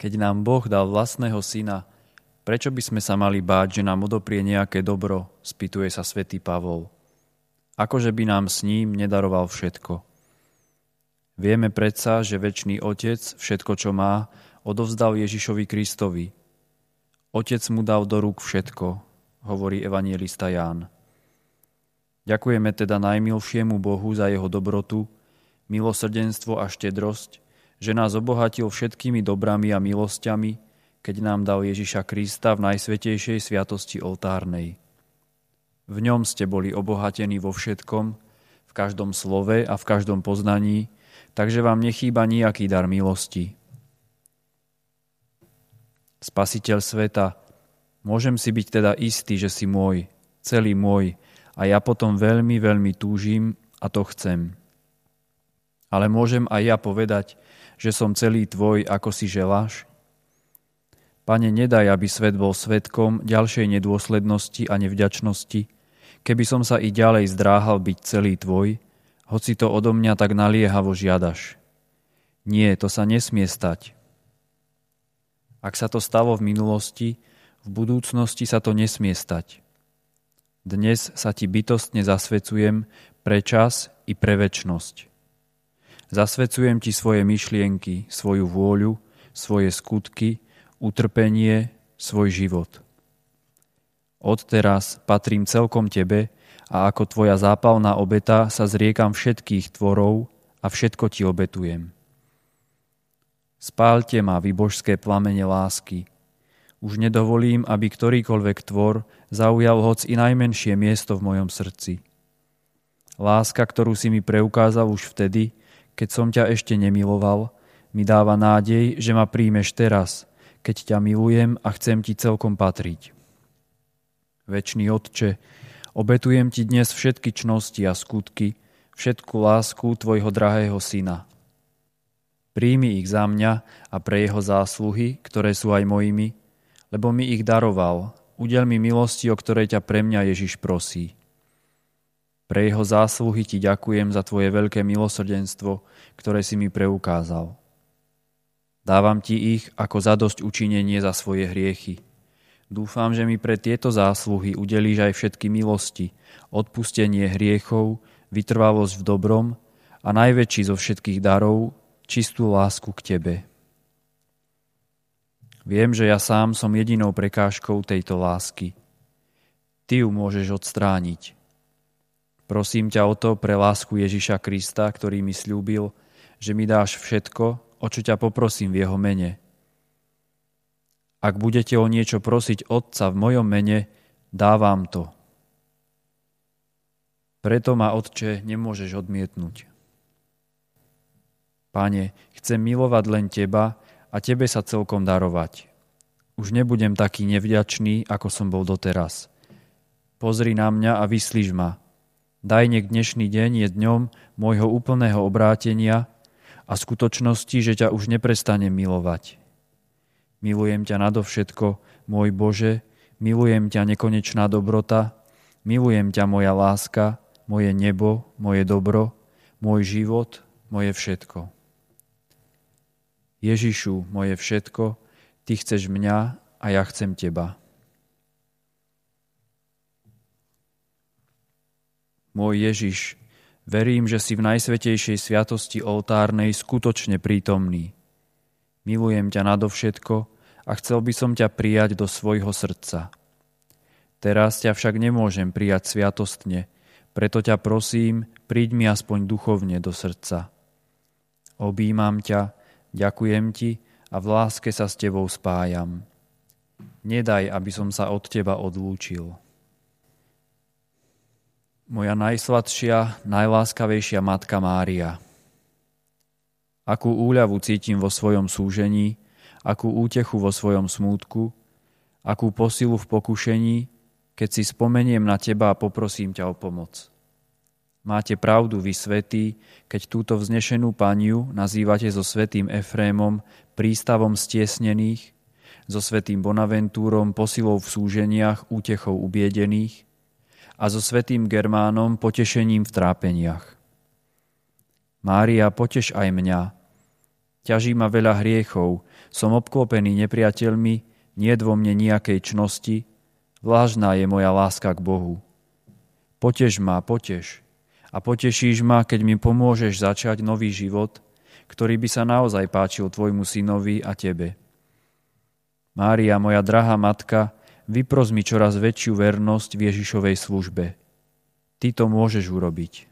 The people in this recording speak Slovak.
Keď nám Boh dal vlastného syna, prečo by sme sa mali báť, že nám odoprie nejaké dobro, spýtuje sa svätý Pavol. Akože by nám s ním nedaroval všetko. Vieme predsa, že väčší Otec všetko, čo má, odovzdal Ježišovi Kristovi. Otec mu dal do rúk všetko, hovorí evangelista Ján. Ďakujeme teda najmilšiemu Bohu za jeho dobrotu, milosrdenstvo a štedrosť, že nás obohatil všetkými dobrami a milosťami, keď nám dal Ježiša Krista v najsvetejšej sviatosti oltárnej. V ňom ste boli obohatení vo všetkom, v každom slove a v každom poznaní, takže vám nechýba nejaký dar milosti. Spasiteľ sveta, môžem si byť teda istý, že si môj, celý môj, a ja potom veľmi, veľmi túžim a to chcem. Ale môžem aj ja povedať, že som celý tvoj, ako si želáš? Pane, nedaj, aby svet bol svetkom ďalšej nedôslednosti a nevďačnosti, keby som sa i ďalej zdráhal byť celý tvoj, hoci to odo mňa tak naliehavo žiadaš. Nie, to sa nesmie stať. Ak sa to stalo v minulosti, v budúcnosti sa to nesmie stať. Dnes sa ti bytostne zasvecujem pre čas i pre väčnosť. Zasvecujem ti svoje myšlienky, svoju vôľu, svoje skutky, utrpenie, svoj život. Odteraz patrím celkom tebe a ako tvoja zápalná obeta sa zriekam všetkých tvorov a všetko ti obetujem. Spálte ma vy božské plamene lásky. Už nedovolím, aby ktorýkoľvek tvor zaujal hoc i najmenšie miesto v mojom srdci. Láska, ktorú si mi preukázal už vtedy, keď som ťa ešte nemiloval, mi dáva nádej, že ma príjmeš teraz, keď ťa milujem a chcem ti celkom patriť. Večný Otče, obetujem ti dnes všetky čnosti a skutky, všetku lásku tvojho drahého syna. Príjmi ich za mňa a pre jeho zásluhy, ktoré sú aj mojimi, lebo mi ich daroval, udel mi milosti, o ktorej ťa pre mňa Ježiš prosí. Pre jeho zásluhy ti ďakujem za tvoje veľké milosrdenstvo, ktoré si mi preukázal. Dávam ti ich ako zadosť učinenie za svoje hriechy. Dúfam, že mi pre tieto zásluhy udelíš aj všetky milosti, odpustenie hriechov, vytrvalosť v dobrom a najväčší zo všetkých darov, čistú lásku k Tebe. Viem, že ja sám som jedinou prekážkou tejto lásky. Ty ju môžeš odstrániť. Prosím ťa o to pre lásku Ježiša Krista, ktorý mi slúbil, že mi dáš všetko, o čo ťa poprosím v jeho mene. Ak budete o niečo prosiť Otca v mojom mene, dávam to. Preto ma, Otče, nemôžeš odmietnúť. Pane, chcem milovať len Teba a Tebe sa celkom darovať. Už nebudem taký nevďačný, ako som bol doteraz. Pozri na mňa a vyslíš ma, Daj nech dnešný deň je dňom môjho úplného obrátenia a skutočnosti, že ťa už neprestanem milovať. Milujem ťa nadovšetko, môj Bože, milujem ťa nekonečná dobrota, milujem ťa moja láska, moje nebo, moje dobro, môj život, moje všetko. Ježišu, moje všetko, Ty chceš mňa a ja chcem Teba. Môj Ježiš, verím, že si v najsvetejšej sviatosti oltárnej skutočne prítomný. Milujem ťa nadovšetko a chcel by som ťa prijať do svojho srdca. Teraz ťa však nemôžem prijať sviatostne, preto ťa prosím, príď mi aspoň duchovne do srdca. Obímam ťa, ďakujem ti a v láske sa s tebou spájam. Nedaj, aby som sa od teba odlúčil moja najsladšia, najláskavejšia matka Mária. Akú úľavu cítim vo svojom súžení, akú útechu vo svojom smútku, akú posilu v pokušení, keď si spomeniem na teba a poprosím ťa o pomoc. Máte pravdu, vy svetí, keď túto vznešenú paniu nazývate so svetým Efrémom prístavom stiesnených, so svetým Bonaventúrom posilou v súženiach, útechou ubiedených, a so svetým Germánom potešením v trápeniach. Mária, poteš aj mňa. Ťaží ma veľa hriechov, som obklopený nepriateľmi, nie vo mne nejakej čnosti, vlážná je moja láska k Bohu. Potež ma, potež. A potešíš ma, keď mi pomôžeš začať nový život, ktorý by sa naozaj páčil tvojmu synovi a tebe. Mária, moja drahá matka, vypros mi čoraz väčšiu vernosť v Ježišovej službe. Ty to môžeš urobiť.